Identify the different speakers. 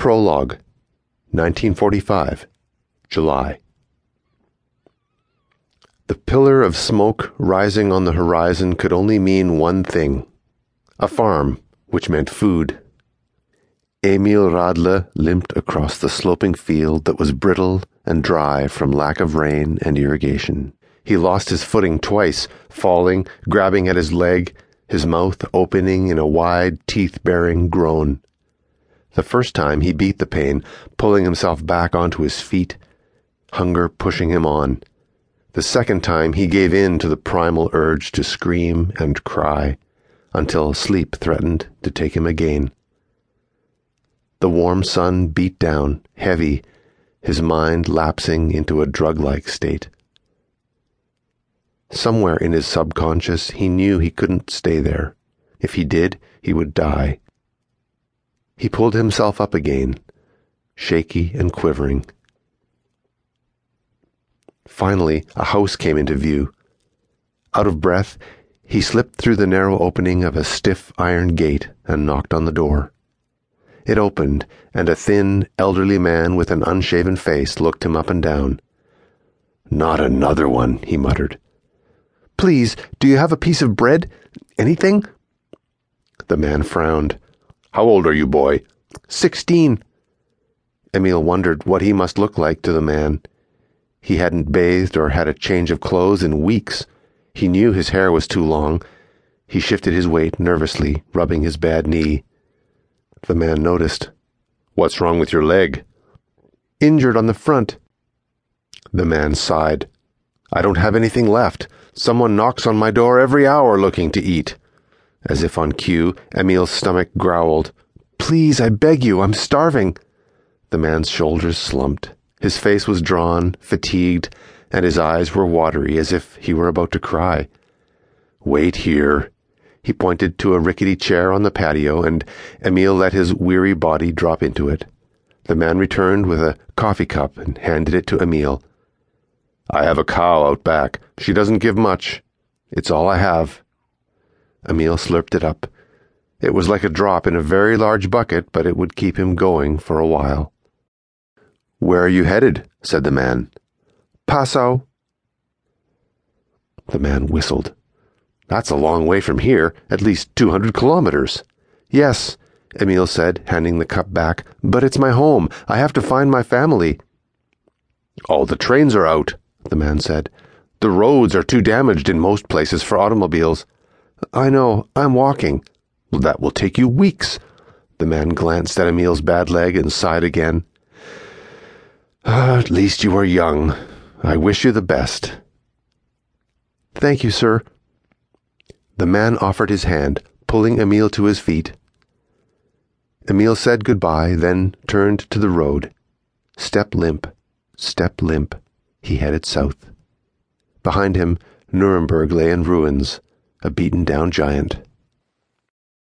Speaker 1: Prologue, 1945, July. The pillar of smoke rising on the horizon could only mean one thing a farm, which meant food. Emil Radle limped across the sloping field that was brittle and dry from lack of rain and irrigation. He lost his footing twice, falling, grabbing at his leg, his mouth opening in a wide, teeth bearing groan. The first time he beat the pain, pulling himself back onto his feet, hunger pushing him on. The second time he gave in to the primal urge to scream and cry until sleep threatened to take him again. The warm sun beat down, heavy, his mind lapsing into a drug like state. Somewhere in his subconscious, he knew he couldn't stay there. If he did, he would die. He pulled himself up again, shaky and quivering. Finally, a house came into view. Out of breath, he slipped through the narrow opening of a stiff iron gate and knocked on the door. It opened, and a thin, elderly man with an unshaven face looked him up and down. Not another one, he muttered. Please, do you have a piece of bread? Anything? The man frowned. How old are you, boy?
Speaker 2: Sixteen.
Speaker 1: Emil wondered what he must look like to the man. He hadn't bathed or had a change of clothes in weeks. He knew his hair was too long. He shifted his weight nervously, rubbing his bad knee. The man noticed.
Speaker 3: What's wrong with your leg?
Speaker 2: Injured on the front.
Speaker 1: The man sighed. I don't have anything left. Someone knocks on my door every hour looking to eat. As if on cue, Emil's stomach growled.
Speaker 2: Please, I beg you, I'm starving.
Speaker 1: The man's shoulders slumped. His face was drawn, fatigued, and his eyes were watery as if he were about to cry. Wait here. He pointed to a rickety chair on the patio, and Emil let his weary body drop into it. The man returned with a coffee cup and handed it to Emil.
Speaker 3: I have a cow out back. She doesn't give much.
Speaker 1: It's all I have. Emil slurped it up. It was like a drop in a very large bucket, but it would keep him going for a while.
Speaker 3: Where are you headed? said the man.
Speaker 2: Passau.
Speaker 1: The man whistled. That's a long way from here, at least 200 kilometers.
Speaker 2: Yes, Emil said, handing the cup back, but it's my home. I have to find my family.
Speaker 3: All the trains are out, the man said. The roads are too damaged in most places for automobiles.
Speaker 2: I know. I'm walking.
Speaker 1: That will take you weeks. The man glanced at Emil's bad leg and sighed again. At least you are young. I wish you the best.
Speaker 2: Thank you, sir.
Speaker 1: The man offered his hand, pulling Emil to his feet. Emil said goodbye, then turned to the road. Step limp, step limp, he headed south. Behind him, Nuremberg lay in ruins, a beaten down giant.